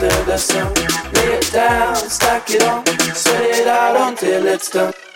under the sun. Lay it down, stack it on, sweat it out until it's done.